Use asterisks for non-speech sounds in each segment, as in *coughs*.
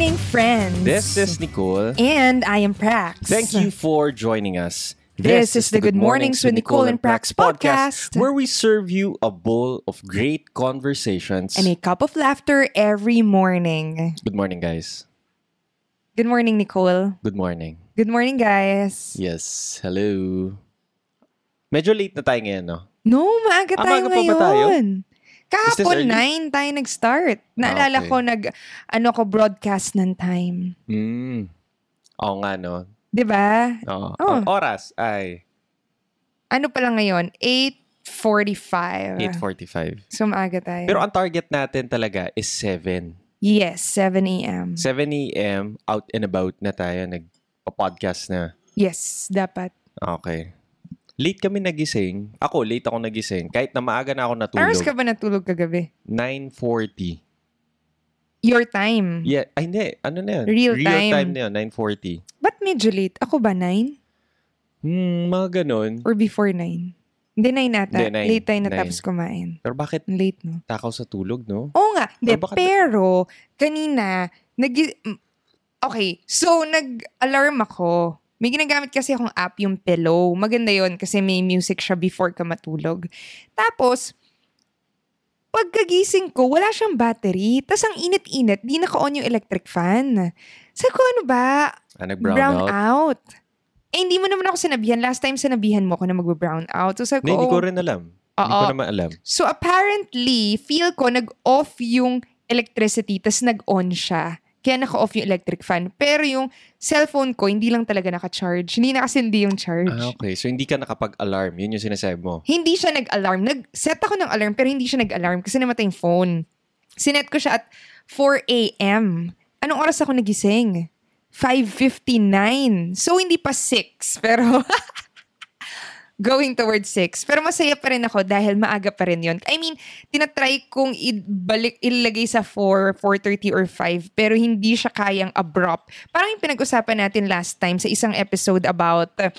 morning, friends. This is Nicole. And I am Prax. Thank you for joining us. This is the Good Mornings with Nicole and Prax podcast. where we serve you a bowl of great conversations. And a cup of laughter every morning. Good morning, guys. Good morning, Nicole. Good morning. Good morning, guys. Yes, hello. Medyo late na tayo ngayon, no? No, maaga Ah, tayo maaga pa ba tayo? Kahapon, early? 9 tayo nag-start. Naalala Ah, okay. ko, nag, ano ko, broadcast ng time. Hmm. Oo nga, no? 'Di ba? Oo. Oh. Ang oras ay Ano pa lang ngayon? 8.45. 8.45. So, maaga tayo. Pero ang target natin talaga is 7. yes, 7 a.m. 7 a.m. out and about na tayo. Nagpa-podcast na. Yes, dapat. Okay. Late kami nagising. Ako, late ako nagising. Kahit na maaga na ako natulog. Hours ka ba natulog kagabi? 9.40. Your time. Yeah, ay hindi. Ano na yun? Real Real time. time na yun, 9.40. Ba't medyo late? Ako ba 9? Hmm, mga ganun. Or before 9? Hindi, 9 nata. Hindi, nine. Late tayo Nine. natapos kumain. Pero bakit Late, no? takaw sa tulog, no? Oo nga. Hindi, Or bakit- pero, kanina, nag... Okay, so, nag-alarm ako. May ginagamit kasi akong app yung pillow. Maganda yon kasi may music siya before ka matulog. Tapos, pagkagising ko, wala siyang battery. Tapos ang init-init, di naka-on yung electric fan. Sabi ko, ano ba? Ah, nag-brown out? out. Eh, hindi mo naman ako sinabihan. Last time sinabihan mo ako na mag-brown out. So sabi Hindi, ko, hindi ko "Oh." rin alam. Hindi Oo. ko naman alam. So apparently, feel ko nag-off yung electricity, tas nag-on siya. Kaya naka-off yung electric fan. Pero yung cellphone ko, hindi lang talaga naka-charge. Hindi nakasindi yung charge. Ah, okay. So, hindi ka nakapag-alarm. Yun yung sinasabi mo. Hindi siya nag-alarm. Nag-set ako ng alarm, pero hindi siya nag-alarm kasi namatay yung phone. Sinet ko siya at 4 a.m. Anong oras ako nagising? 5.59. So, hindi pa 6. Pero, *laughs* going towards 6. Pero masaya pa rin ako dahil maaga pa rin yon. I mean, tinatry kong ibalik, ilagay sa 4, 4.30 or 5, pero hindi siya kayang abrupt. Parang yung pinag-usapan natin last time sa isang episode about uh,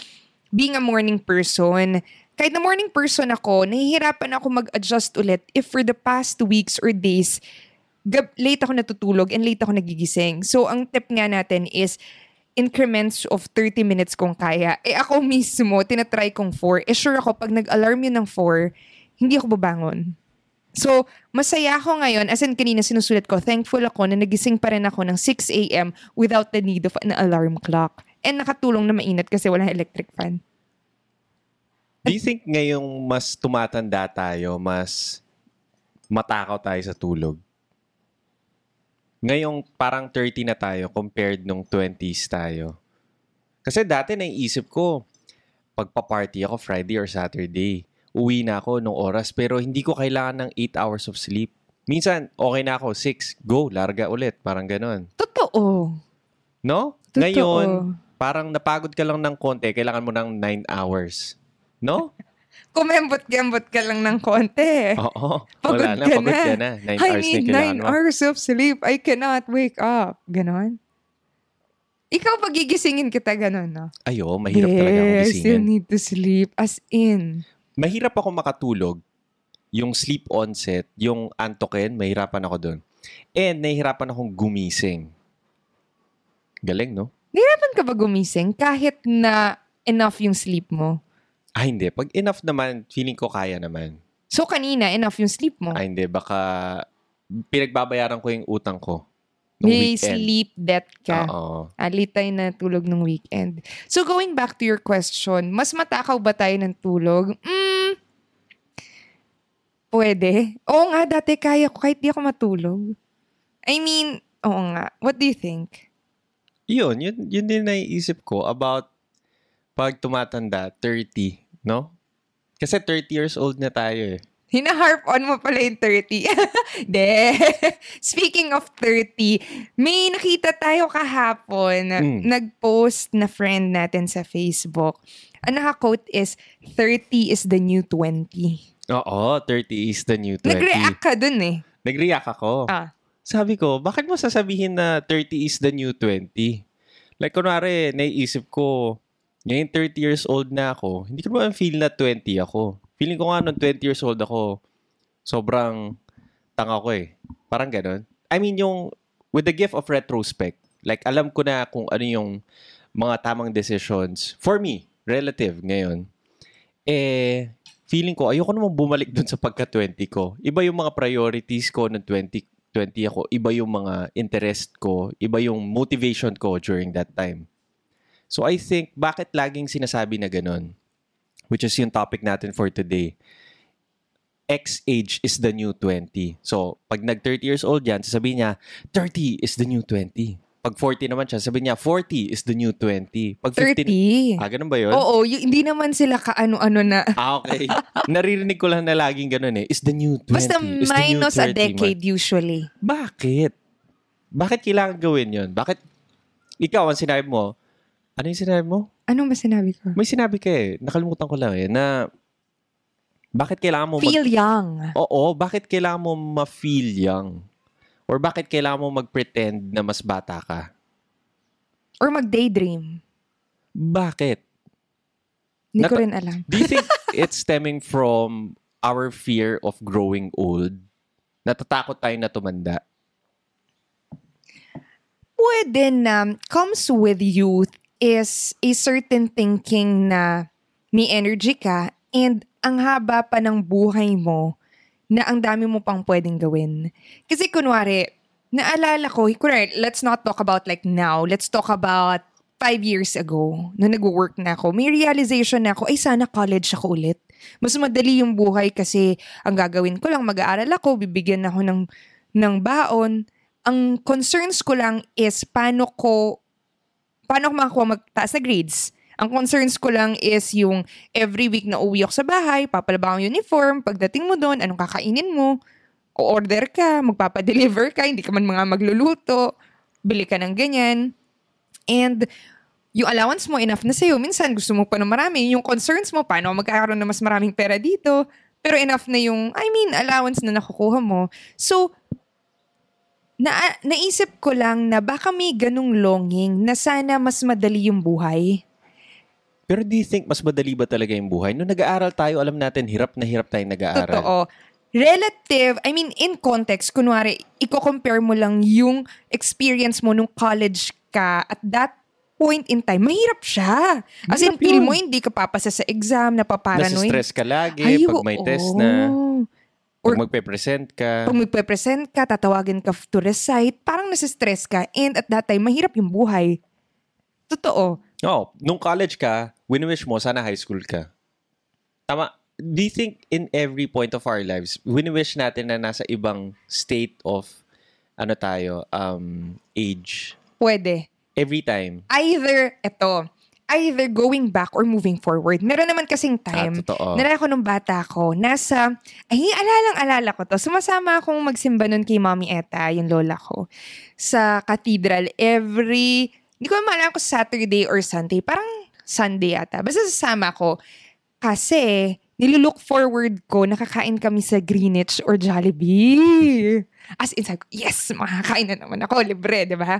being a morning person. Kahit na morning person ako, nahihirapan ako mag-adjust ulit if for the past weeks or days, late ako natutulog and late ako nagigising. So, ang tip nga natin is increments of 30 minutes kung kaya. Eh ako mismo, tinatry kong 4. Eh sure ako, pag nag-alarm yun ng 4, hindi ako babangon. So, masaya ako ngayon. As in, kanina sinusulat ko, thankful ako na nagising pa rin ako ng 6 a.m. without the need of an alarm clock. And nakatulong na mainit kasi walang electric fan. Do you think ngayong mas tumatanda tayo, mas matakaw tayo sa tulog? Ngayong parang 30 na tayo compared nung 20s tayo. Kasi dati naiisip ko, pagpa-party ako Friday or Saturday, uwi na ako nung oras pero hindi ko kailangan ng 8 hours of sleep. Minsan, okay na ako, 6, go, larga ulit, parang ganon. Totoo. No? Totoo. Ngayon, parang napagod ka lang ng konti, kailangan mo ng 9 hours. No? Kumembot-gembot ka lang ng konti. Oo. *laughs* Pagod Wala na, ka pagod na. ka na. 9 I hours need nine mo. hours of sleep. I cannot wake up. Ganon. Ikaw pagigisingin kita ganon, no? Ayo, mahirap talaga akong I still gisingin. need to sleep. As in. Mahirap ako makatulog. Yung sleep onset, yung antokin, mahirapan ako doon. And nahihirapan akong gumising. Galing, no? Nahirapan ka ba gumising kahit na enough yung sleep mo? Ah, hindi. Pag enough naman, feeling ko kaya naman. So kanina, enough yung sleep mo. Ah, hindi. Baka pinagbabayaran ko yung utang ko. May weekend. sleep debt ka. Oo. Alit tayo na tulog ng weekend. So going back to your question, mas matakaw ba tayo ng tulog? Mm, pwede. Oo nga, dati kaya ko kahit di ako matulog. I mean, oo nga. What do you think? Yun, yun, yun din naiisip ko about pag tumatanda, 30, no? Kasi 30 years old na tayo eh. Hina-harp on mo pala yung 30. *laughs* De. Speaking of 30, may nakita tayo kahapon. Mm. Nag-post na friend natin sa Facebook. Ang naka-quote is, 30 is the new 20. Oo, 30 is the new 20. Nag-react ka dun eh. Nag-react ako. Ah. Sabi ko, bakit mo sasabihin na 30 is the new 20? Like, kunwari, naiisip ko, ngayon 30 years old na ako, hindi ko naman feel na 20 ako. Feeling ko nga nung 20 years old ako, sobrang tanga ko eh. Parang ganun. I mean, yung with the gift of retrospect, like alam ko na kung ano yung mga tamang decisions for me, relative ngayon. Eh, feeling ko, ayoko namang bumalik dun sa pagka-20 ko. Iba yung mga priorities ko ng 20, 20 ako. Iba yung mga interest ko. Iba yung motivation ko during that time. So I think, bakit laging sinasabi na ganun? Which is yung topic natin for today. X age is the new 20. So, pag nag 30 years old yan, sasabihin niya, 30 is the new 20. Pag 40 naman siya, sabihin niya, 40 is the new 20. Pag 50, 30. ah, ganun ba yun? Oo, y- hindi naman sila kaano-ano na. Ah, okay. *laughs* Naririnig ko lang na laging ganun eh. Is the new 20. Basta is the new minus a 30 decade usually. Bakit? Bakit kailangan gawin yun? Bakit ikaw ang sinabi mo? Ano yung sinabi mo? Ano ba sinabi ko? May sinabi ka eh. Nakalimutan ko lang eh. Na bakit kailangan mo mag- Feel young. Oo, bakit kailangan mo ma-feel young? Or bakit kailangan mo mag-pretend na mas bata ka? Or mag-daydream. Bakit? Hindi ko Nata- rin alam. Do you think *laughs* it's stemming from our fear of growing old? Natatakot tayo na tumanda? Pwede na comes with youth is a certain thinking na may energy ka and ang haba pa ng buhay mo na ang dami mo pang pwedeng gawin. Kasi kunwari, naalala ko, kunwari, let's not talk about like now. Let's talk about five years ago, na nag-work na ako, may realization na ako, ay sana college ako ulit. Mas madali yung buhay kasi ang gagawin ko lang, mag-aaral ako, bibigyan ako ng, ng baon. Ang concerns ko lang is paano ko, paano ko makakuha magtaas na grades. Ang concerns ko lang is yung every week na uwi ako sa bahay, papalaba ang uniform, pagdating mo doon, anong kakainin mo, o-order ka, magpapadeliver ka, hindi ka man mga magluluto, bili ka ng ganyan. And yung allowance mo enough na sa'yo. Minsan gusto mo pa ng marami. Yung concerns mo, paano magkakaroon ng mas maraming pera dito. Pero enough na yung, I mean, allowance na nakukuha mo. So, na, naisip ko lang na baka may ganong longing na sana mas madali yung buhay. Pero do you think mas madali ba talaga yung buhay? Nung nag-aaral tayo, alam natin, hirap na hirap tayong nag-aaral. Totoo. Relative, I mean, in context, kunwari, i-compare mo lang yung experience mo nung college ka at that point in time, mahirap siya. As in, Mahirap feel yun. mo hindi ka papasa sa exam, napaparanoid. Nasa-stress ka lagi Ay, pag may oo. test na, Or- pag magpe-present ka. Pag magpe-present ka, tatawagin ka to recite, parang nasa-stress ka. And at that time, mahirap yung buhay. Totoo. Oo. Nung college ka, wini-wish mo, sana high school ka. Tama. Do you think in every point of our lives, wini-wish natin na nasa ibang state of, ano tayo, um, age? Pwede. Every time. Either, eto, either going back or moving forward. Meron naman kasing Ah, time totoo. Nalala ko nung bata ko, nasa, ay, alalang-alala ko to. Sumasama akong magsimba nun kay Mommy Eta, yung lola ko, sa cathedral every, hindi ko maalala kung Saturday or Sunday, parang Sunday ata. Basta sasama ko. Kasi, nilulook forward ko, nakakain kami sa Greenwich or Jollibee. As in, sabi ko, yes, makakain na naman ako, libre, di ba?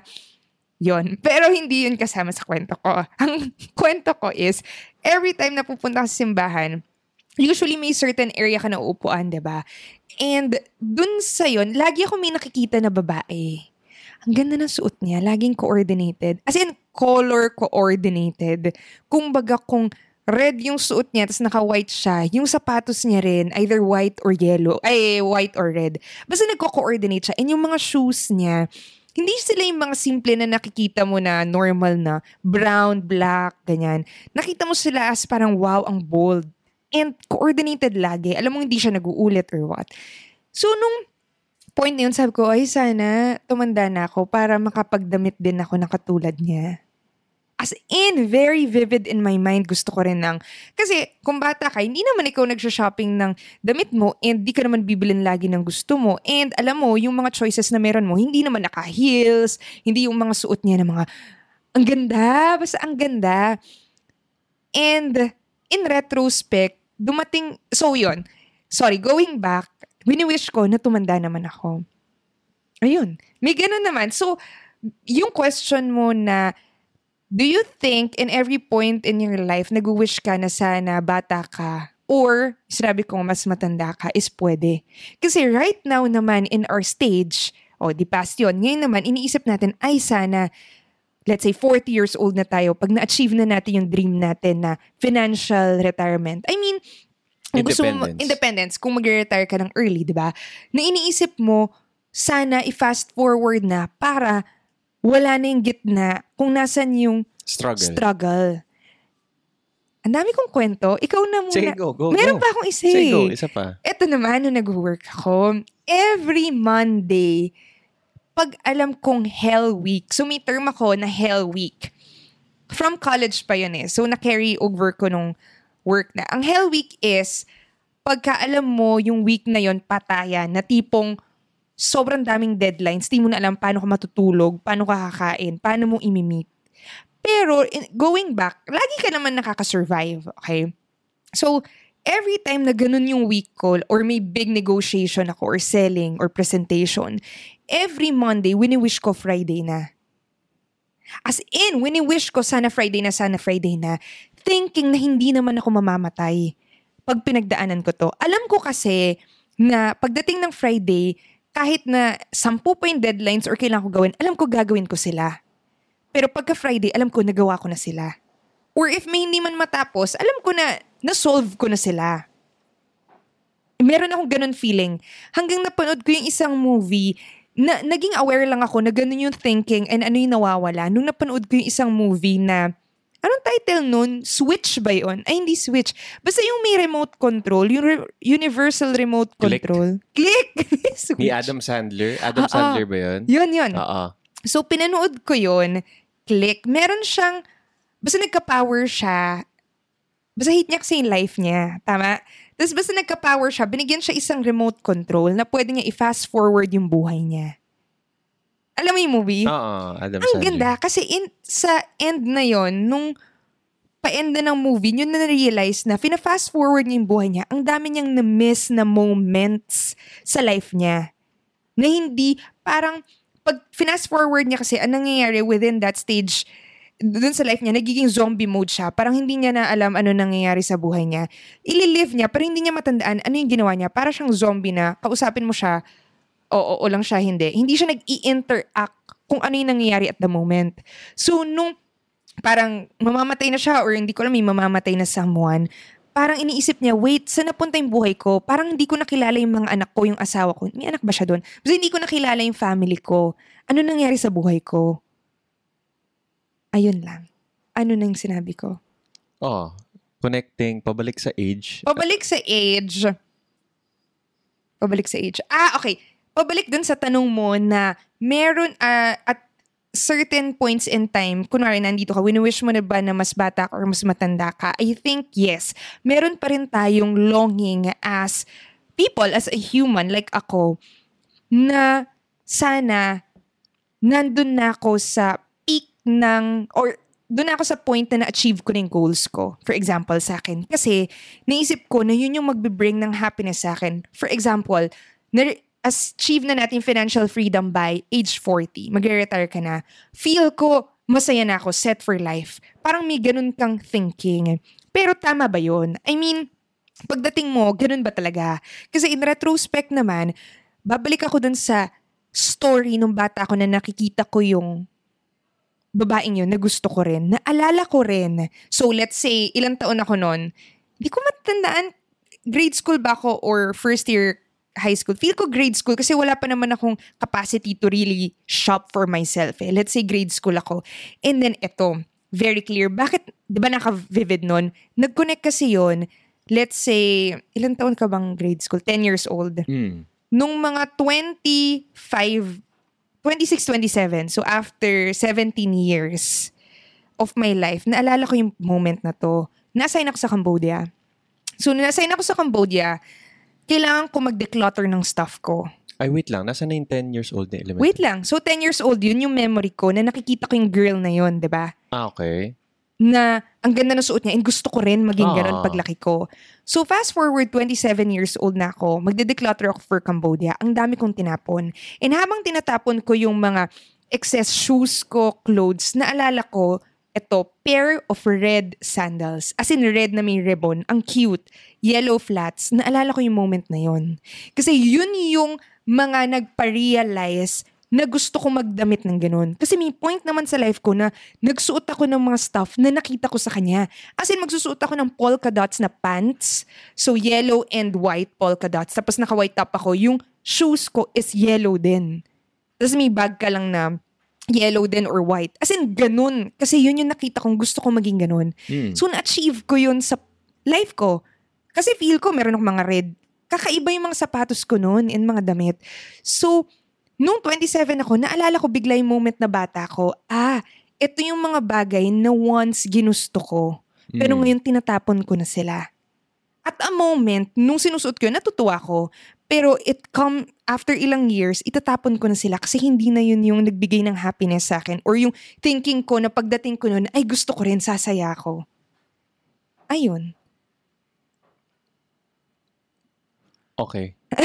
Yon. Pero hindi yun kasama sa kwento ko. Ang *laughs* kwento ko is, every time na pupunta sa simbahan, usually may certain area ka na uupuan, di ba? And dun sa yun, lagi ako may nakikita na babae. Ang ganda ng suot niya, laging coordinated. As in, color coordinated. Kung baga kung red yung suot niya, tapos naka-white siya, yung sapatos niya rin, either white or yellow, ay, white or red. Basta nagko-coordinate siya. And yung mga shoes niya, hindi sila yung mga simple na nakikita mo na normal na brown, black, ganyan. Nakita mo sila as parang wow, ang bold. And coordinated lagi. Alam mo, hindi siya nag-uulit or what. So, nung point na yun, sabi ko, ay sana tumanda na ako para makapagdamit din ako na katulad niya. As in, very vivid in my mind. Gusto ko rin ng... Kasi kung bata ka, hindi naman ikaw nagsha-shopping ng damit mo and di ka naman bibilin lagi ng gusto mo. And alam mo, yung mga choices na meron mo, hindi naman naka-heels, hindi yung mga suot niya na mga, ang ganda, basta ang ganda. And in retrospect, dumating, so yun, sorry, going back, wini-wish ko na tumanda naman ako. Ayun, may ganun naman. So, yung question mo na, do you think in every point in your life, nag-wish ka na sana bata ka or sinabi ko mas matanda ka is pwede. Kasi right now naman in our stage, O, di past yun. Ngayon naman, iniisip natin, ay sana, let's say 40 years old na tayo, pag na-achieve na natin yung dream natin na financial retirement. I mean, kung gusto mo, Independence. independence, kung mag-retire ka ng early, di ba? Na iniisip mo, sana i-fast forward na para wala na yung gitna kung nasan yung Struggle. struggle. Ang dami kong kwento. Ikaw na muna. Sige, go, go, Meron go. pa akong isa Sige, go. eh. Isa pa. Ito naman, nung nag-work ako, every Monday, pag alam kong Hell Week, so may term ako na Hell Week. From college pa yun eh. So, na-carry over ko nung work na. Ang Hell Week is, pagka alam mo yung week na yon patayan, na tipong sobrang daming deadlines, di mo na alam paano ka matutulog, paano ka kakain, paano mo imi-meet. Pero in- going back, lagi ka naman nakaka-survive, okay? So, every time na ganun yung week ko or may big negotiation ako or selling or presentation, every Monday, wini-wish ko Friday na. As in, wini-wish ko sana Friday na, sana Friday na, thinking na hindi naman ako mamamatay pag pinagdaanan ko to. Alam ko kasi na pagdating ng Friday, kahit na sampu pa yung deadlines or kailangan ko gawin, alam ko gagawin ko sila. Pero pagka Friday, alam ko nagawa ko na sila. Or if may hindi man matapos, alam ko na na-solve ko na sila. Meron akong ganun feeling. Hanggang napanood ko yung isang movie, na naging aware lang ako na ganun yung thinking and ano yung nawawala. Nung napanood ko yung isang movie na, anong title nun? Switch ba yun? Ay, hindi Switch. Basta yung may remote control, yung re- universal remote Click. control. Click! *laughs* Switch. Ni Adam Sandler. Adam Oo. Sandler ba yun? Yun, yun. Oo. So, pinanood ko yun. Click. Meron siyang, basta nagka-power siya. Basta hit niya kasi yung life niya. Tama? Tapos basta nagka-power siya, binigyan siya isang remote control na pwede niya i-fast forward yung buhay niya. Alam mo yung movie? Oo, Adam Ang Sandler. ganda. Kasi in, sa end na yon nung pa-end na ng movie, yun na na-realize na fina-fast forward niya yung buhay niya. Ang dami niyang na-miss na moments sa life niya. Na hindi, parang, pag fast forward niya kasi, ang nangyayari within that stage, dun sa life niya, nagiging zombie mode siya. Parang hindi niya na alam ano nangyayari sa buhay niya. Ililive niya, pero hindi niya matandaan ano yung ginawa niya. Para siyang zombie na, kausapin mo siya, oo, oo lang siya, hindi. Hindi siya nag-i-interact kung ano yung nangyayari at the moment. So, nung parang mamamatay na siya or hindi ko alam, may mamamatay na someone, parang iniisip niya, wait, saan napunta yung buhay ko? Parang hindi ko nakilala yung mga anak ko, yung asawa ko. May anak ba siya doon? Basta hindi ko nakilala yung family ko. Ano nangyari sa buhay ko? Ayun lang. Ano na yung sinabi ko? Oh, connecting, pabalik sa age. Pabalik sa age. Pabalik sa age. Ah, okay. Pabalik dun sa tanong mo na meron ah, at certain points in time, kunwari nandito ka, wini-wish mo na ba na mas bata ka or mas matanda ka? I think yes. Meron pa rin tayong longing as people, as a human like ako, na sana nandun na ako sa peak ng, or doon ako sa point na na-achieve ko na yung goals ko. For example, sa akin. Kasi, naisip ko na yun yung magbe-bring ng happiness sa akin. For example, na achieve na natin financial freedom by age 40. Magre-retire ka na. Feel ko, masaya na ako, set for life. Parang may ganun kang thinking. Pero tama ba yun? I mean, pagdating mo, ganun ba talaga? Kasi in retrospect naman, babalik ako dun sa story nung bata ako na nakikita ko yung babaeng yun na gusto ko rin, naalala ko rin. So let's say, ilang taon ako noon, hindi ko matandaan, grade school ba ako or first year high school? Feel ko grade school kasi wala pa naman akong capacity to really shop for myself. Eh. Let's say grade school ako. And then ito, very clear. Bakit, di ba naka-vivid nun? Nag-connect kasi yon let's say, ilang taon ka bang grade school? 10 years old Hmm. nung mga 25, 26, 27, so after 17 years of my life, naalala ko yung moment na to. Nasign ako sa Cambodia. So, nung nasign ako sa Cambodia, kailangan ko mag-declutter ng stuff ko. Ay, wait lang. Nasa na yung 10 years old na elementary? Wait lang. So, 10 years old, yun yung memory ko na nakikita ko yung girl na yun, di ba? Ah, okay. na ang ganda ng suot niya and gusto ko rin maging ganun Ah. paglaki ko. So fast forward, 27 years old na ako, magde-declutter ako for Cambodia. Ang dami kong tinapon. And habang tinatapon ko yung mga excess shoes ko, clothes, naalala ko, ito, pair of red sandals. As in red na may ribbon. Ang cute. Yellow flats. Naalala ko yung moment na yon. Kasi yun yung mga nagpa-realize na gusto ko magdamit ng ganun. Kasi may point naman sa life ko na nagsuot ako ng mga stuff na nakita ko sa kanya. As in, magsusuot ako ng polka dots na pants. So, yellow and white polka dots. Tapos naka-white top ako. Yung shoes ko is yellow din. Tapos may bag ka lang na yellow din or white. As in, ganun. Kasi yun yung nakita kong gusto ko maging ganun. Hmm. So, na-achieve ko yun sa life ko. Kasi feel ko meron akong mga red. Kakaiba yung mga sapatos ko noon and mga damit. So, nung 27 ako, naalala ko bigla yung moment na bata ko, ah, ito yung mga bagay na once ginusto ko. Pero Mm. ngayon tinatapon ko na sila. At a moment, nung sinusuot ko yun, natutuwa ko. Pero it come after ilang years, itatapon ko na sila kasi hindi na yun yung nagbigay ng happiness sa akin or yung thinking ko na pagdating ko nun, ay gusto ko rin, sasaya ako. Ayun. Okay. *laughs*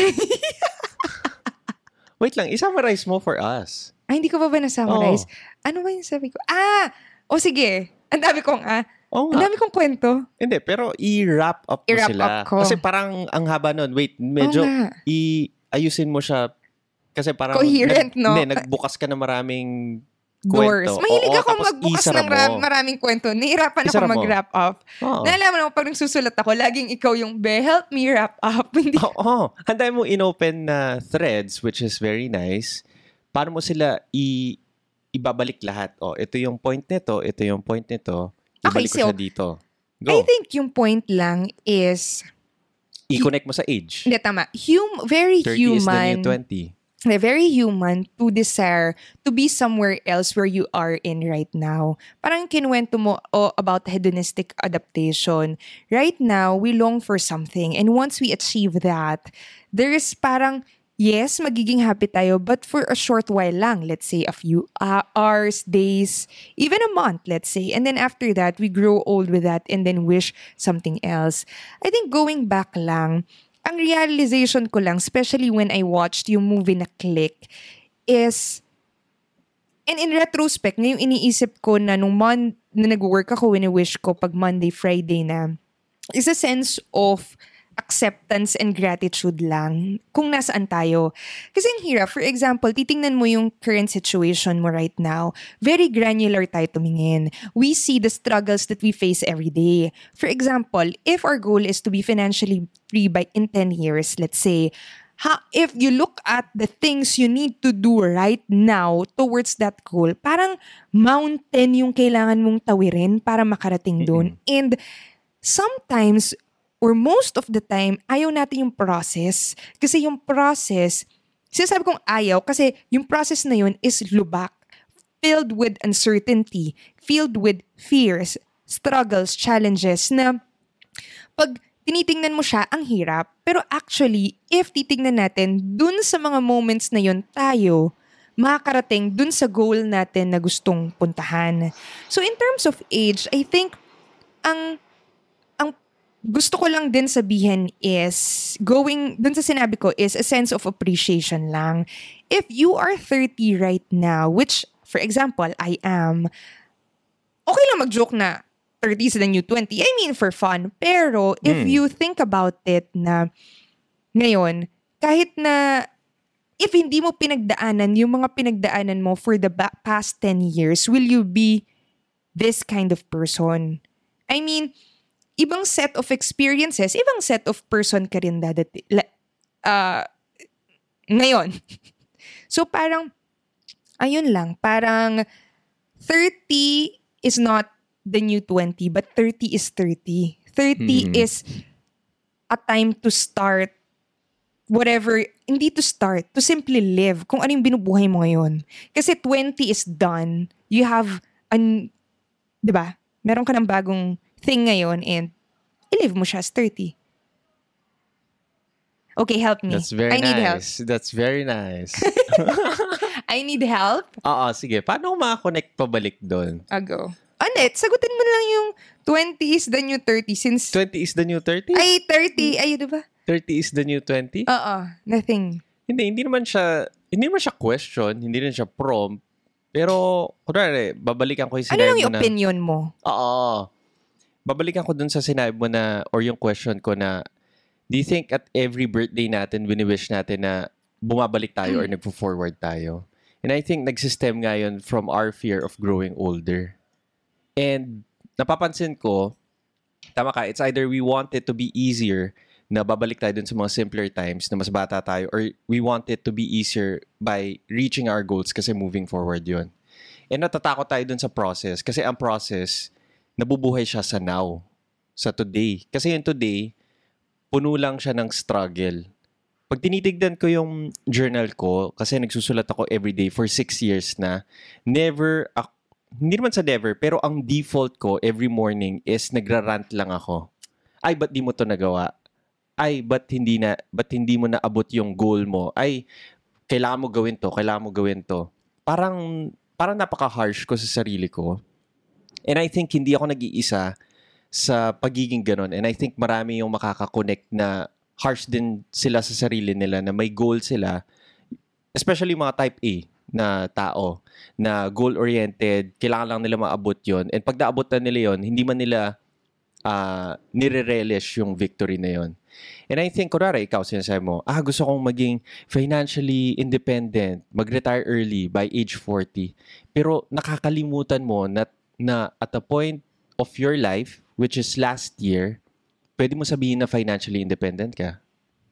Wait lang, i-summarize mo for us. Ay, hindi ko pa ba na-summarize? Ano ba yung sabi ko? Ah! O sige. Ang dami kong ah. Oo Ang dami kong kwento. Hindi, pero i-wrap up mo I-wrap sila. up ko. Kasi parang ang haba nun. Wait, medyo Oo nga. i-ayusin mo siya. Kasi parang... Coherent, nag- no? Hindi, nagbukas ka na maraming Doors. kwento. Mahilig Oo, ako magbukas ng ra- mo. maraming kwento. Nahirapan ako mo. mag-wrap up. Oo. Nalaman mo, pag nagsusulat ako, laging ikaw yung, be, help me wrap up. *laughs* Hindi Oo. Ang dami mo inopen na threads, which is very nice. Paano mo sila i ibabalik lahat? Oh, ito yung point nito, ito yung point nito. Okay, Ibalik ko so, siya dito. I Go. think yung point lang is, I-connect mo sa age. hindi tama, hum, very 30 is the human. new 20. na very human to desire to be somewhere else where you are in right now. Parang kinuwento mo oh, about hedonistic adaptation. Right now, we long for something. And once we achieve that, there is parang, yes, magiging happy tayo, but for a short while lang. Let's say a few uh, hours, days, even a month, let's say. And then after that, we grow old with that and then wish something else. I think going back lang, ang realization ko lang, especially when I watched yung movie na Click, is, and in retrospect, ngayong iniisip ko na nung mon- na nag-work ako, wini-wish ko pag Monday, Friday na, is a sense of acceptance and gratitude lang kung nasaan tayo. Kasi ang hirap, for example, titingnan mo yung current situation mo right now, very granular tayo tumingin. We see the struggles that we face every day. For example, if our goal is to be financially free by in 10 years, let's say, ha, if you look at the things you need to do right now towards that goal, parang mountain yung kailangan mong tawirin para makarating doon. And sometimes, or most of the time, ayaw natin yung process. Kasi yung process, sinasabi kong ayaw kasi yung process na yun is lubak, filled with uncertainty, filled with fears, struggles, challenges na pag tinitingnan mo siya, ang hirap. Pero actually, if titingnan natin, dun sa mga moments na yun, tayo, makakarating dun sa goal natin na gustong puntahan. So in terms of age, I think ang gusto ko lang din sabihin is going dun sa sinabi ko is a sense of appreciation lang. If you are 30 right now, which for example, I am, okay lang mag-joke na 30 is the new 20. I mean, for fun. Pero, if Mm. you think about it na ngayon, kahit na if hindi mo pinagdaanan yung mga pinagdaanan mo for the ba- past 10 years, will you be this kind of person? I mean, ibang set of experiences, ibang set of person ka rin dadati. La, ah, ngayon. *laughs* So parang, ayun lang, parang 30 is not the new 20, but 30 is 30. 30 Mhm. is a time to start whatever, hindi to start, to simply live kung ano yung binubuhay mo ngayon. Kasi 20 is done. You have, an, di ba? Meron ka ng bagong thing ngayon and i-live mo siya as 30. Okay, help me. That's very I need help. nice. That's very nice. *laughs* I need help. Oo, sige. Paano ko makakonect pabalik doon? Ago. Ano, sagutin mo lang yung 20 is the new 30 since... 20 is the new 30? Ay, 30. Ay, di ba? 30 is the new 20? Oo, nothing. Hindi, hindi naman siya, hindi naman siya question, hindi rin siya prompt. Pero, kunwari, babalikan ko yung Ano sinabi lang mo yung na, opinion mo? Oo. Babalikan ko dun sa sinabi mo na, or yung question ko na, do you think at every birthday natin, wini-wish natin na bumabalik tayo or nagpo-forward tayo? And I think nagsistem nga yun from our fear of growing older. And napapansin ko, tama ka, it's either we want it to be easier na babalik tayo dun sa mga simpler times na mas bata tayo or we want it to be easier by reaching our goals kasi moving forward yun. And natatakot tayo dun sa process kasi ang process, nabubuhay siya sa now, sa today. Kasi yung today, puno lang siya ng struggle. Pag tinitignan ko yung journal ko, kasi nagsusulat ako everyday for six years na, never, ak- hindi naman sa never, pero ang default ko every morning is nagrarant lang ako. Ay, ba't di mo to nagawa? Ay, ba't hindi na, ba't hindi mo naabot yung goal mo? Ay, kailangan mo gawin to, kailangan mo gawin to. Parang, parang napaka-harsh ko sa sarili ko. And I think hindi ako nag-iisa sa pagiging ganon. And I think marami yung makaka-connect na harsh din sila sa sarili nila na may goal sila. Especially mga type A na tao na goal-oriented, kailangan lang nila maabot yon And pag naabot na nila yon hindi man nila uh, nire-relish yung victory na yon And I think, kunwari, ikaw sinasabi mo, ah, gusto kong maging financially independent, mag-retire early by age 40. Pero nakakalimutan mo na, na at a point of your life, which is last year, pwede mo sabihin na financially independent ka.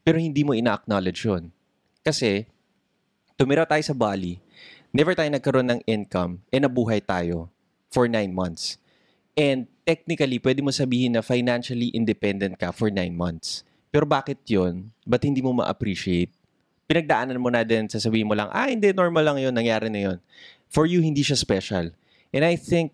Pero hindi mo ina-acknowledge yun. Kasi, tumira tayo sa Bali, never tayo nagkaroon ng income, e nabuhay tayo for nine months. And technically, pwede mo sabihin na financially independent ka for nine months. Pero bakit yun? Ba't hindi mo ma-appreciate? Pinagdaanan mo na din, sasabihin mo lang, ah, hindi, normal lang yun, nangyari na yun. For you, hindi siya special. And I think,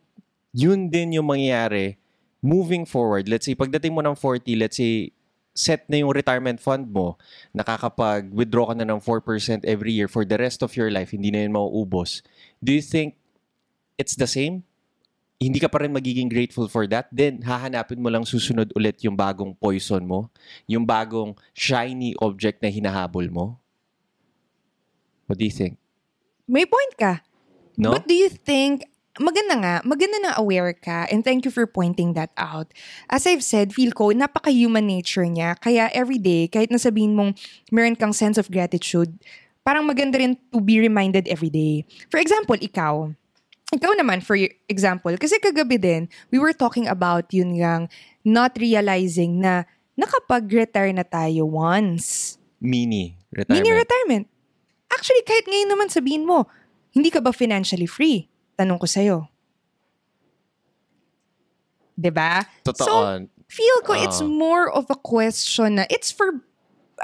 yun din yung mangyayari moving forward. Let's say, pagdating mo ng 40, let's say, set na yung retirement fund mo, nakakapag-withdraw ka na ng 4% every year for the rest of your life, hindi na yun mauubos. Do you think it's the same? hindi ka pa rin magiging grateful for that, then hahanapin mo lang susunod ulit yung bagong poison mo, yung bagong shiny object na hinahabol mo. What do you think? May point ka. No? But do you think, maganda nga, maganda na aware ka, and thank you for pointing that out. As I've said, feel ko, napaka-human nature niya, kaya everyday, kahit nasabihin mong meron kang sense of gratitude, parang maganda rin to be reminded everyday. For example, ikaw, ikaw naman, for example, kasi kagabi din, we were talking about yun yang not realizing na nakapag-retire na tayo once. Mini retirement. Mini retirement. Actually, kahit ngayon naman sabihin mo, hindi ka ba financially free? Tanong ko sa'yo. 'Di ba? Totoo. So, feel ko it's Ah. more of a question na it's for,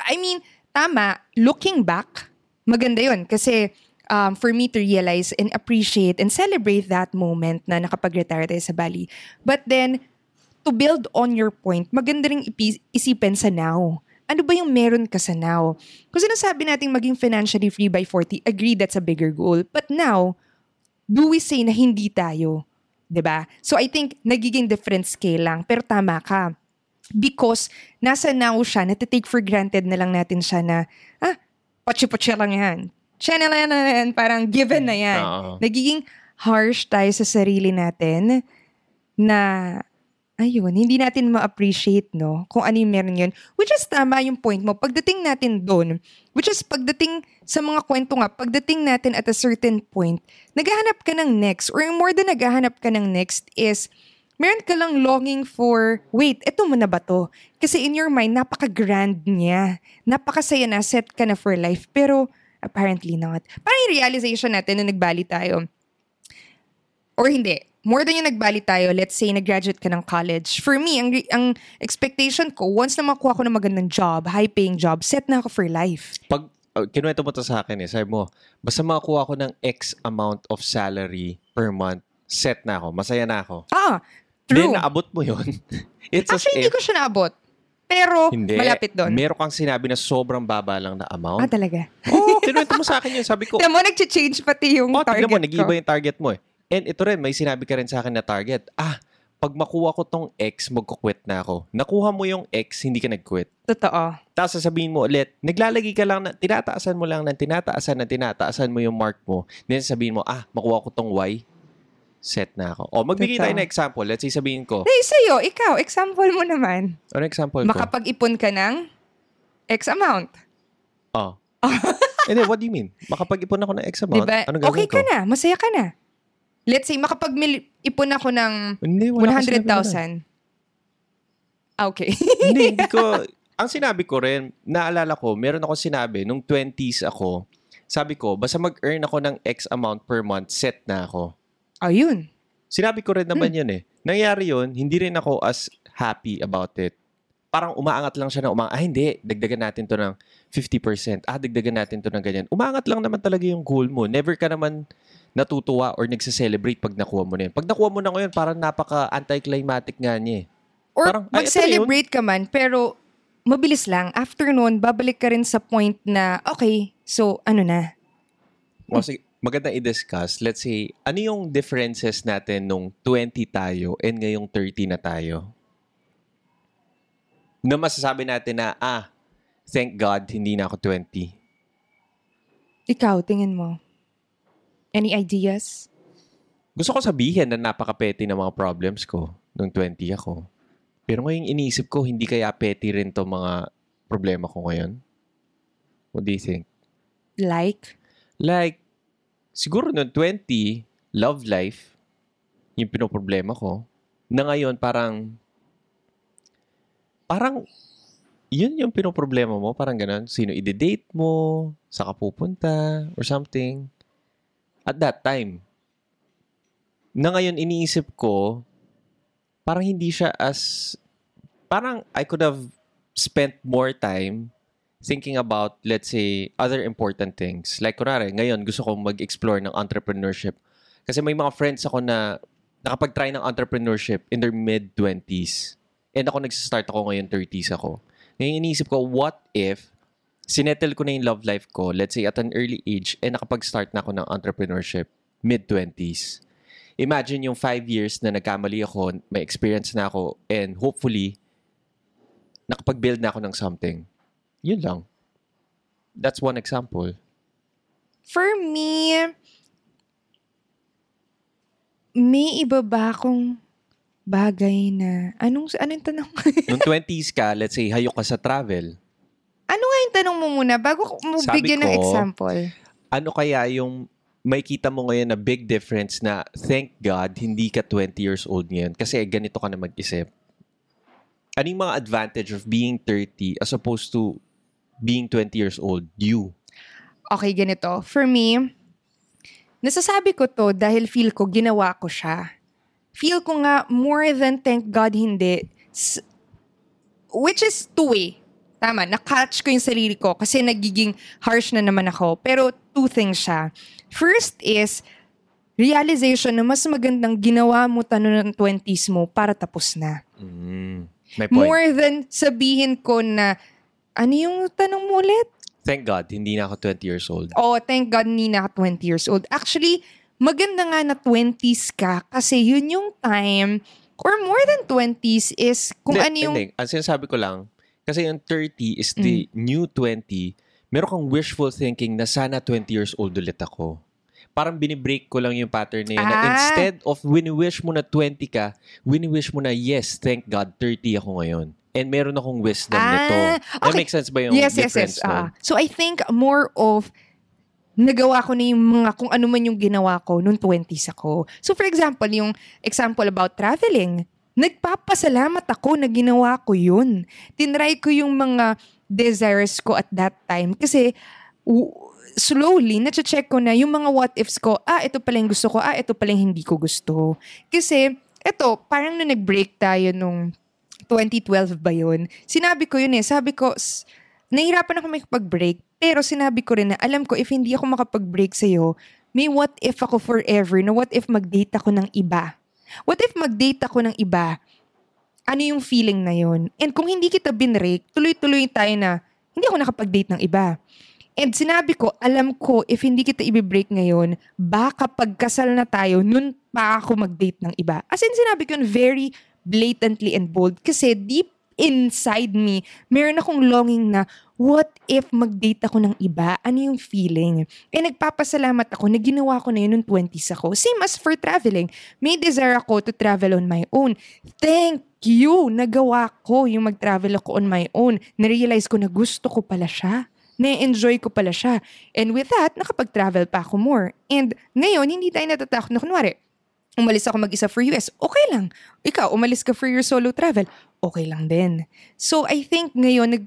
I mean, tama, looking back, maganda yun. Kasi um, for me to realize and appreciate and celebrate that moment na nakapag-retire tayo sa Bali. But then, to build on your point, maganda rin ipi- isipin sa now. Ano ba yung meron ka sa now? Kung sinasabi natin maging financially free by 40, agree that's a bigger goal. But now, do we say na hindi tayo? 'Di ba? So I think nagiging different scale lang. Pero tama ka. Because nasa now siya, natitake for granted na lang natin siya na, ah, patsi-patsi lang yan. Siya na lang yan, parang given na yan. Oo. Nagiging harsh tayo sa sarili natin na, ayun, hindi natin ma-appreciate, no? Kung ano yung meron yun. Which is tama yung point mo. Pagdating natin doon, which is pagdating sa mga kwento nga, pagdating natin at a certain point, naghahanap ka ng next, or more than naghahanap ka ng next is, meron ka lang longing for, wait, eto mo na ba to? Kasi in your mind, napaka-grand niya. Napakasaya na, set ka na for life. Pero, apparently not. Parang yung realization natin na nagbali tayo, or hindi, more than yung nagbali tayo, let's say, nag-graduate ka ng college. For me, ang, ang expectation ko, once na makuha ko ng magandang job, high-paying job, set na ako for life. Pag uh, kinuwento mo to sa akin eh, sabi mo, basta makakuha ko ng X amount of salary per month, set na ako, masaya na ako. Ah, true. Then naabot mo yun. *laughs* It's Actually, hindi ko siya naabot. Pero, hindi, malapit doon. Meron kang sinabi na sobrang baba lang na Ah, amount. talaga? Oo, oh, kinuwento mo sa akin yun. Sabi ko, Tignan mo, nag-change pati yung oh, target tignan mo, ko. nag-iiba yung target mo eh. And ito rin, may sinabi ka rin sa akin na target. Ah, pag makuha ko tong X, magkukwit na ako. Nakuha mo yung X, hindi ka nag-quit. Totoo. Tapos sasabihin mo ulit, naglalagay ka lang, na, tinataasan mo lang ng tinataasan na tinataasan mo yung mark mo. Then sabihin mo, ah, makuha ko tong Y, set na ako. O, magbigay tayo Totoo. ng example. Let's say sabihin ko, Hey, sa'yo, ikaw, example mo naman. ano example ko? Makapag-ipon ka ng X amount. oh. *laughs* Hindi, what do you mean? Makapag-ipon ako ng X amount, Diba? anong gagawin Okay ka ko? na. Masaya ka na. Let's say, makapag-ipon ako ng Hindi, wala akong sinabi na. 100,000. Ah, Okay. hindi, hindi ko, *laughs* ang sinabi ko rin, naalala ko, meron ako sinabi, nung 20s ako, sabi ko, basta mag-earn ako ng X amount per month, set na ako. Ayun. Sinabi ko rin naman Hmm. yun eh. Nangyari yun, hindi rin ako as happy about it. Parang umaangat lang siya na umaangat. Ah, hindi. Dagdagan natin to ng 50%. Ah, dagdagan natin to ng ganyan. Umaangat lang naman talaga yung goal mo. Never ka naman natutuwa or nagsa-celebrate pag nakuha mo na yun. Pag nakuha mo na ngayon, parang napaka-anticlimactic nga niya eh. Or Parang, mag-celebrate ka man, pero mabilis lang. After nun, babalik ka rin sa point na, okay, so ano na? O, sige, magandang i-discuss. Let's say, ano yung differences natin nung 20 tayo and ngayong 30 na tayo? Na masasabi natin na, ah, thank God, hindi na ako 20. Ikaw, tingin mo. Any ideas? Gusto ko sabihin na napaka-petty ng mga problems ko nung 20 ako. Pero ngayon iniisip ko, hindi kaya petty rin to mga problema ko ngayon? What do you think? Like? Like, siguro noong 20, love life, yung pinoproblema ko, na ngayon parang, parang, yun yung pinoproblema mo, parang ganun. Sino ide-date mo, sa ka pupunta, or something. At that time. Na ngayon iniisip ko, parang hindi siya as, parang I could have spent more time thinking about, let's say, other important things. Like, kunwari, ngayon, gusto kong mag-explore ng entrepreneurship. Kasi may mga friends ako na nakapag-try ng entrepreneurship in their mid-20s. And ako nagsistart ako ngayon, 30s ako. Ngayon, iniisip ko, what if sinettle ko na yung love life ko, let's say at an early age, and nakapag-start na ako ng entrepreneurship, mid-20s. Imagine yung five years na nagkamali ako, may experience na ako, and hopefully, nakapag-build na ako ng something. Yun lang. That's one example. For me, may iba ba akong bagay na... Anong, anong tanong? *laughs* Nung 20s ka, let's say, hayok ka sa travel. ano nga yung tanong mo muna bago mo Sabi bigyan ng ko, example? Ano kaya yung may kita mo ngayon na big difference na thank God hindi ka 20 years old ngayon kasi ganito ka na mag-isip. Ano yung mga advantage of being 30 as opposed to being 20 years old? You. Okay, ganito. For me, nasasabi ko to dahil feel ko ginawa ko siya. Feel ko nga more than thank God hindi. Which is two-way. Tama, na-catch ko yung sarili ko kasi nagiging harsh na naman ako. Pero two things siya. First is, realization na mas magandang ginawa mo tanong ng 20s mo para tapos na. Mm, may point. More than sabihin ko na, ano yung tanong mo ulit? Thank God, hindi na ako 20 years old. Oh, thank God, hindi na ako 20 years old. Actually, maganda nga na 20s ka kasi yun yung time or more than 20s is kung Hindi, ano yung... Hindi, ang sinasabi ko lang, kasi yung 30 is the Mm. new 20, meron kang wishful thinking na sana 20 years old ulit ako. Parang binibreak ko lang yung pattern na yun. Na Ah. instead of wini-wish mo na 20 ka, wini-wish mo na, yes, thank God, 30 ako ngayon. And meron akong wisdom nito. Ah, That okay. makes sense ba yung yes, yes, yes. difference Ah. nun? so I think more of nagawa ko na yung mga kung ano man yung ginawa ko nung 20s ako. So for example, yung example about traveling, nagpapasalamat ako na ginawa ko yun. Tinry ko yung mga desires ko at that time kasi w- slowly, na-check ko na yung mga what ifs ko, ah, ito pala yung gusto ko, ah, ito pala yung hindi ko gusto. Kasi, eto, parang nung nag-break tayo nung 2012 ba yun? Sinabi ko yun eh. Sabi ko, s- nahihirapan ako makipag-break. Pero sinabi ko rin na, alam ko, if hindi ako makapag-break sa'yo, may what if ako forever na what if mag-date ako ng iba? What if mag-date ako ng iba? Ano yung feeling na yun? And kung hindi kita binrake, tuloy-tuloy tayo na, hindi ako nakapag-date ng iba. And sinabi ko, alam ko, if hindi kita i-break ngayon, baka pagkasal na tayo, nun pa ako mag-date ng iba. As in, sinabi ko yun very blatantly and bold. Kasi deep inside me, meron akong longing na, what if mag-date ako ng iba? Ano yung feeling? Eh, nagpapasalamat ako na ginawa ko na yun nung 20s ako. Same as for traveling. May desire ako to travel on my own. Thank you! Nagawa ko yung mag-travel ako on my own. Narealize ko na gusto ko pala siya. na-enjoy ko pala siya. And with that, nakapag-travel pa ako more. And ngayon, hindi tayo natatakot na kunwari, umalis ako mag-isa for US, okay lang. Ikaw, umalis ka for your solo travel, okay lang din. So I think ngayon, nag,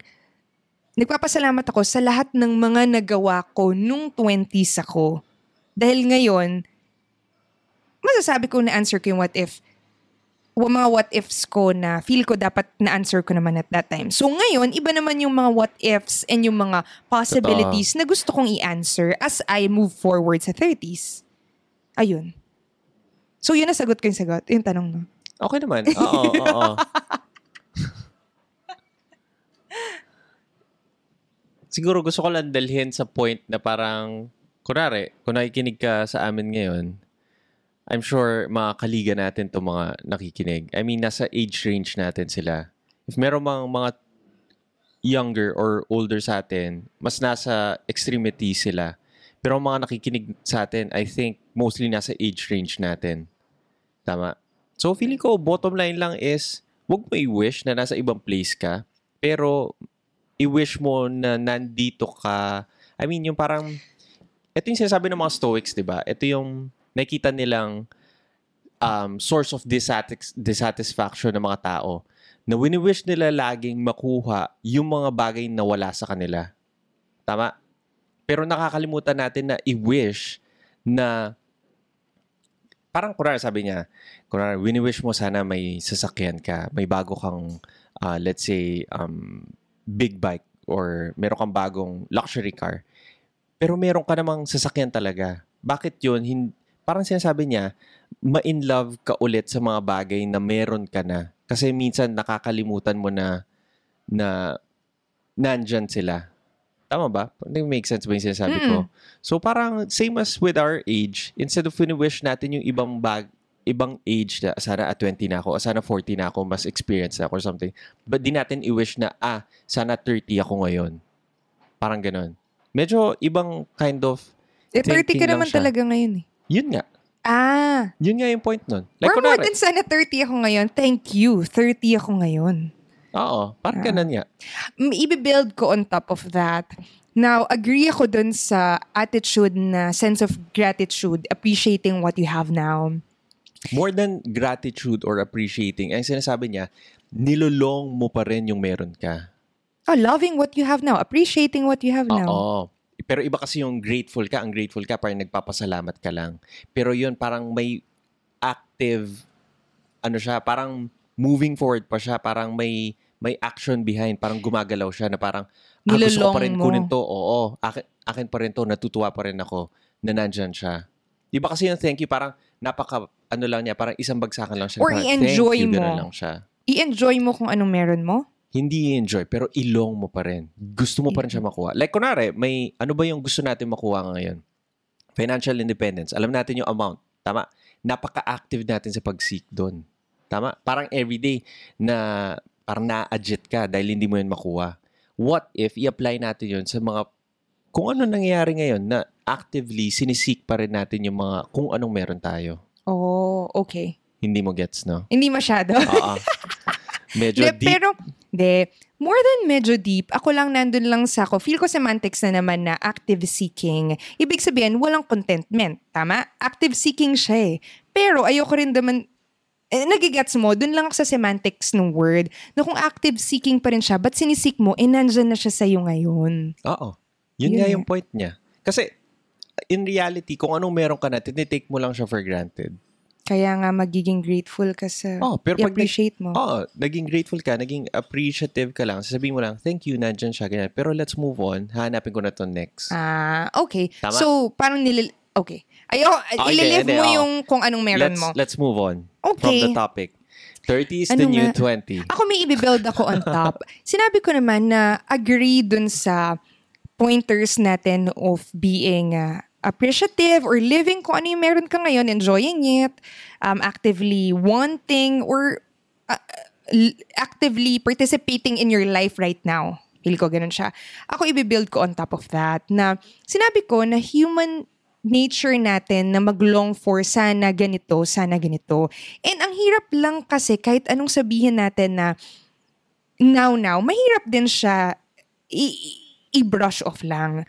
nagpapasalamat ako sa lahat ng mga nagawa ko nung 20s ako. Dahil ngayon, masasabi ko na answer ko yung what if mga what ifs ko na feel ko dapat na-answer ko naman at that time. So ngayon, iba naman yung mga what ifs and yung mga possibilities na gusto kong i-answer as I move forward sa 30s. Ayun. So yun nasagot ko yung sagot, yung tanong no. Okay naman. Oo, oo. *laughs* Siguro gusto ko lang dalhin sa point na parang, kunwari, kung nakikinig ka sa amin ngayon, I'm sure mga kaliga natin to mga nakikinig. I mean, nasa age range natin sila. If meron mga, mga younger or older sa atin, mas nasa extremity sila. Pero mga nakikinig sa atin, I think mostly nasa age range natin. Tama? So, feeling ko, bottom line lang is, wag mo i-wish na nasa ibang place ka, pero i-wish mo na nandito ka. I mean, yung parang, ito yung sinasabi ng mga Stoics, di ba? Ito yung nakita nilang um, source of dissatis- dissatisfaction ng mga tao na wini-wish nila laging makuha yung mga bagay na wala sa kanila. Tama? Pero nakakalimutan natin na i-wish na parang kunwari sabi niya, kunwari wini-wish mo sana may sasakyan ka, may bago kang, uh, let's say, um, big bike or meron kang bagong luxury car. Pero meron ka namang sasakyan talaga. Bakit yun? Hin- parang sinasabi niya, ma-in love ka ulit sa mga bagay na meron ka na. Kasi minsan nakakalimutan mo na na nandyan sila. Tama ba? Hindi make sense ba yung sinasabi ko? So parang same as with our age, instead of wish natin yung ibang bag, ibang age na sana at 20 na ako, sana 40 na ako, mas experience na ako or something. But di natin i-wish na, ah, sana 30 ako ngayon. Parang ganun. Medyo ibang kind of, Eh, 30 Thinking ka naman siya. talaga ngayon eh. yun nga. Ah, Yun nga yung point nun. or more kunwari- than sana 30 ako ngayon. Thank you. 30 ako ngayon. Oo, parang Ah. ganun nga. Mm, Ibi-build ko on top of that. Now, agree ako dun sa attitude na sense of gratitude, appreciating what you have now. More than gratitude or appreciating, ang sinasabi niya, nilolong mo pa rin yung meron ka. Oh, loving what you have now, appreciating what you have now. Oo. Pero iba kasi yung grateful ka. Ang grateful ka, parang nagpapasalamat ka lang. Pero yun, parang may active, ano siya, parang moving forward pa siya. Parang may may action behind. Parang gumagalaw siya na parang, ah, gusto ko pa rin mo. kunin to. Oo, akin, akin pa rin to. Natutuwa pa rin ako na nandyan siya. Iba kasi yung thank you, parang napaka, ano lang niya, parang isang bagsakan lang siya. Or Parang, i-enjoy you, mo. lang siya. I-enjoy mo kung anong meron mo. Hindi i-enjoy, pero ilong mo pa rin. Gusto mo pa rin siya makuha. Like, kunwari, may, ano ba yung gusto natin makuha ngayon? Financial independence. Alam natin yung amount. Tama? Napaka-active natin sa pag-seek doon. Tama? Parang everyday na parang na-adjit ka dahil hindi mo yun makuha. What if i-apply natin yun sa mga kung ano nangyayari ngayon na actively sinisik pa rin natin yung mga kung anong meron tayo. Oh, okay. Hindi mo gets, no? Hindi masyado. *laughs* Oo. Medyo De, deep. Pero, de, more than medyo deep, ako lang nandun lang sa ako. Feel ko semantics na naman na active seeking. Ibig sabihin, walang contentment. Tama? Active seeking siya eh. Pero ayoko rin naman, eh, nagigets mo, dun lang ako sa semantics ng word, na kung active seeking pa rin siya, ba't sinisik mo, eh nandyan na siya sa'yo ngayon. Oo. Yun, Yun nga yung point niya. Kasi, in reality, kung anong meron ka na, tinitake mo lang siya for granted. Kaya nga magiging grateful ka sa, Oh, pero pag i-appreciate mo. Oo, naging grateful ka, naging appreciative ka lang, sasabihin mo lang, thank you, nandyan siya, ganyan. Pero let's move on, hanapin ko na to next. Ah, okay. Tama? So, parang nilil... Okay. Ayo, Okay, ililive mo oo. yung kung anong meron let's, mo. let's move on from Okay. the topic. 30 is Ano the new nga? 20. Ako may i-build ako on top. *laughs* Sinabi ko naman na agree dun sa pointers natin of being uh, appreciative or living kung ano yung meron ka ngayon, enjoying it, um, actively wanting or uh, actively participating in your life right now. Feel ko ganun siya. Ako i-build ko on top of that na sinabi ko na human nature natin na mag-long for sana ganito, sana ganito. And ang hirap lang kasi kahit anong sabihin natin na now now, mahirap din siya i- i- i-brush off lang.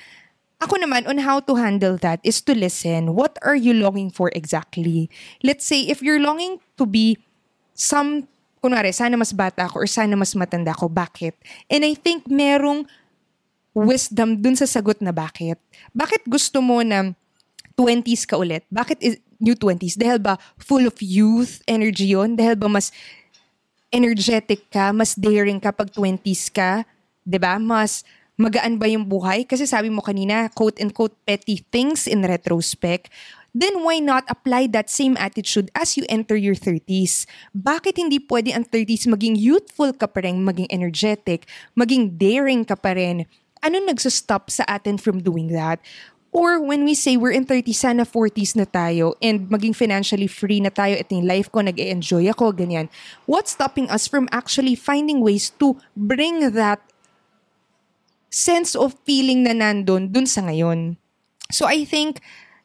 Ako naman, on how to handle that is to listen. What are you longing for exactly? Let's say, if you're longing to be some, kunwari, sana mas bata ako or sana mas matanda ako, bakit? And I think merong wisdom dun sa sagot na bakit. Bakit gusto mo na 20s ka ulit? Bakit is new 20s? Dahil ba full of youth, energy yon Dahil ba mas energetic ka, mas daring ka pag 20s ka? 'di ba? Mas magaan ba yung buhay? Kasi sabi mo kanina, quote-unquote petty things in retrospect. Then why not apply that same attitude as you enter your 30s? Bakit hindi pwede ang 30s maging youthful ka pa rin, maging energetic, maging daring ka pa rin? Ano nagsastop sa atin from doing that? Or when we say we're in 30s, sana 40s na tayo and maging financially free na tayo, ito yung life ko, nag-enjoy ako, ganyan. What's stopping us from actually finding ways to bring that sense of feeling na nandun dun sa ngayon. So I think,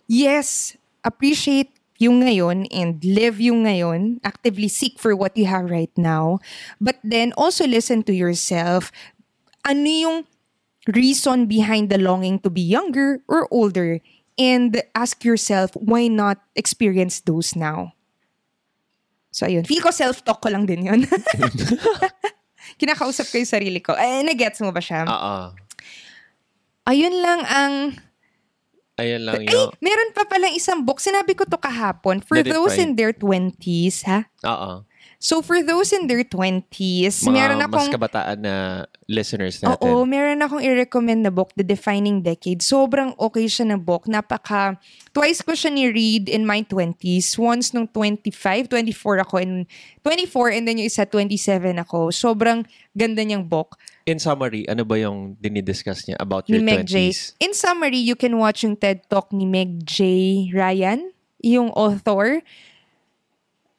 yes, appreciate yung ngayon and live yung ngayon. Actively seek for what you have right now. But then also listen to yourself. Ano yung reason behind the longing to be younger or older? And ask yourself, why not experience those now? So ayun, feel ko self-talk ko lang din yun. *laughs* kinakausap ko yung sarili ko. Eh, nag-gets mo ba siya? Oo. Ayun lang ang... Ayan lang Ay, yun. meron pa palang isang book. Sinabi ko to kahapon. For it those in their 20s, ha? Oo. So for those in their 20s, Mga meron mas akong... kabataan na listeners natin. Oo, meron akong i-recommend na book, The Defining Decade. Sobrang okay siya na book. Napaka... Twice ko siya ni-read in my 20s. Once nung 25, 24 ako. And 24 and then yung isa 27 ako. Sobrang ganda niyang book. In summary, ano ba yung dinidiscuss niya about ni your Meg J. 20s? In summary, you can watch yung TED Talk ni Meg J. Ryan, yung author.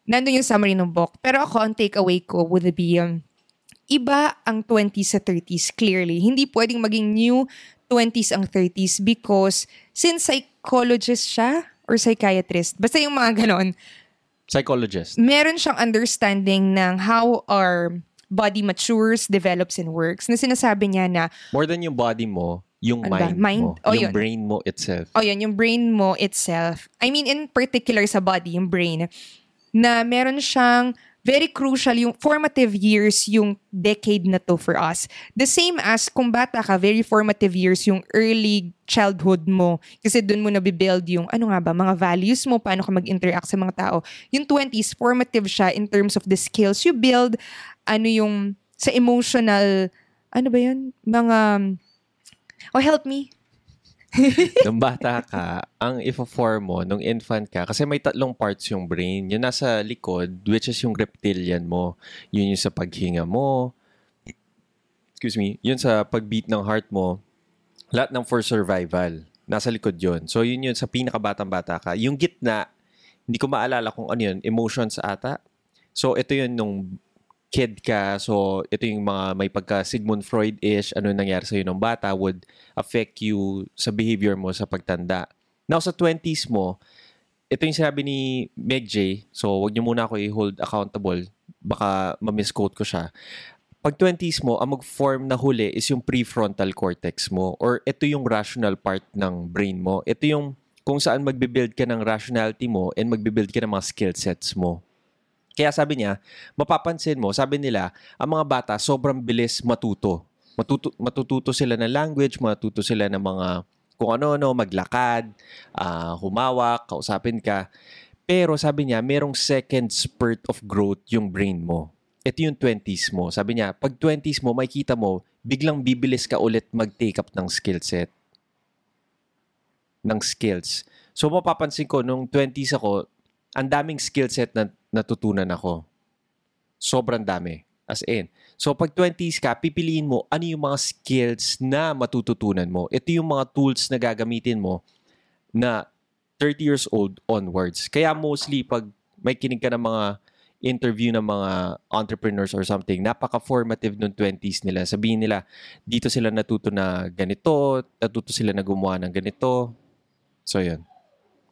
Nandun yung summary ng book. Pero ako, ang takeaway ko would be, um, iba ang 20s sa 30s, clearly. Hindi pwedeng maging new 20s ang 30s because since psychologist siya or psychiatrist, basta yung mga ganon, Psychologist. meron siyang understanding ng how our body matures, develops, and works. Na sinasabi niya na More than yung body mo, yung Ano ba? mind, Mind? mo. Oh, yung yun. brain mo itself. o yun, yung brain mo itself, I mean in particular sa body, yung brain, na meron siyang very crucial yung formative years yung decade na to for us. The same as kung bata ka, very formative years yung early childhood mo. Kasi dun mo nabibuild yung, ano nga ba, mga values mo, paano ka mag-interact sa mga tao. Yung 20s, formative siya in terms of the skills you build, ano yung, sa emotional, ano ba yun? Mga, oh help me. *laughs* nung bata ka, ang ifo-form mo, nung infant ka, kasi may tatlong parts yung brain. Yung nasa likod, which is yung reptilian mo. Yun yung sa paghinga mo. Excuse me. Yun sa pagbeat ng heart mo. Lahat ng for survival. Nasa likod yun. So, yun yun sa pinakabatang-bata ka. Yung gitna, hindi ko maalala kung ano yun, emotions ata. So, ito yun nung kid ka. So, ito yung mga may pagka Sigmund Freud-ish, ano nangyari sa'yo nung bata would affect you sa behavior mo sa pagtanda. Now, sa 20s mo, ito yung sinabi ni Meg J. So, wag niyo muna ako i-hold accountable. Baka ma-misquote ko siya. Pag 20s mo, ang mag-form na huli is yung prefrontal cortex mo or ito yung rational part ng brain mo. Ito yung kung saan magbe-build ka ng rationality mo and magbe-build ka ng mga skill sets mo. Kaya sabi niya, mapapansin mo, sabi nila, ang mga bata sobrang bilis matuto. Matuto, matututo sila ng language, matututo sila ng mga kung ano-ano, maglakad, ah, humawak, kausapin ka. Pero sabi niya, merong second spurt of growth yung brain mo. Ito yung 20s mo. Sabi niya, pag 20s mo, makikita mo, biglang bibilis ka ulit mag-take up ng skill set. Ng skills. So mapapansin ko, nung 20s ako, ang daming skill set na natutunan ako. Sobrang dami. As in. So pag 20s ka, pipiliin mo ano yung mga skills na matututunan mo. Ito yung mga tools na gagamitin mo na 30 years old onwards. Kaya mostly pag may kinig ka ng mga interview ng mga entrepreneurs or something, napaka-formative nung 20s nila. Sabihin nila, dito sila natuto na ganito, natuto sila na gumawa ng ganito. So, yun.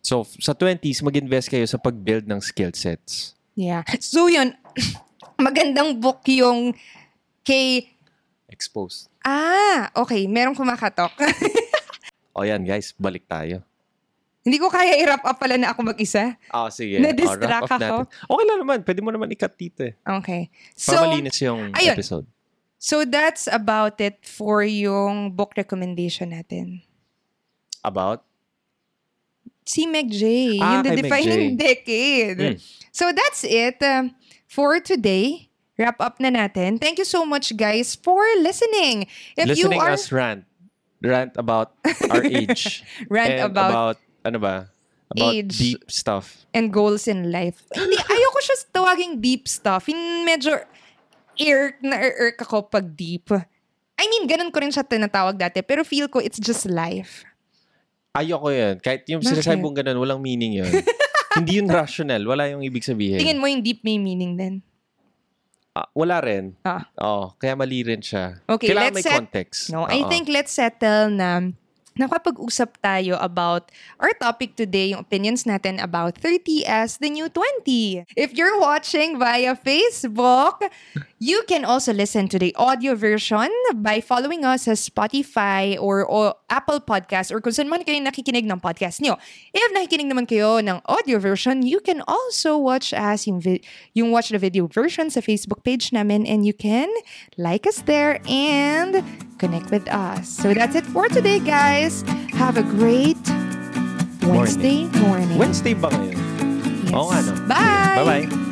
So, sa 20s, mag-invest kayo sa pag-build ng skill sets. Yeah. So yun, *coughs* magandang book yung kay Expose. Ah, okay. Merong kumakatok. *laughs* O yan guys, balik tayo. Hindi ko kaya i-wrap up pala na ako mag-isa. Ah, sige. Na-distract O, wrap up ako. natin. Okay lang naman. Pwede mo naman ikat dito eh. Okay. Para So, malinis yung ayun. episode. so that's about it for yung book recommendation natin. About? Si Meg J. Ah, yung The Defining J. Decade. Mm. So that's it um, for today. Wrap up na natin. Thank you so much, guys, for listening. If Listening you are us rant. Rant about our *laughs* age. rant and about, ano ba? About Age. deep stuff. and goals in life. Hindi, *laughs* ayoko siya tawaging deep stuff. Yung medyo irk na irk ako pag deep. I mean, ganun ko rin siya tinatawag dati. Pero feel ko, it's just life. Ayoko yun. Kahit yung Bakit? sinasabi mong ganun, walang meaning yun. *laughs* Hindi yun rational. Wala yung ibig sabihin. Tingin mo yung deep may meaning din. Ah, wala rin. Ah. Oo, kaya mali rin siya. Okay, Kailangan let's may set- context. No, I Oo. think let's settle na nakapag-usap tayo about our topic today, yung opinions natin about 30 as the new 20. If you're watching via Facebook, you can also listen to the audio version by following us sa Spotify or, or Apple Podcast or kung saan man kayo nakikinig ng podcast nyo. If nakikinig naman kayo ng audio version, you can also watch us yung, vi- yung watch the video version sa Facebook page namin and you can like us there and connect with us. So that's it for today, guys. Have a great Wednesday morning. Wednesday ba ngayon? Yes. Oo nga, no? Bye! Bye-bye.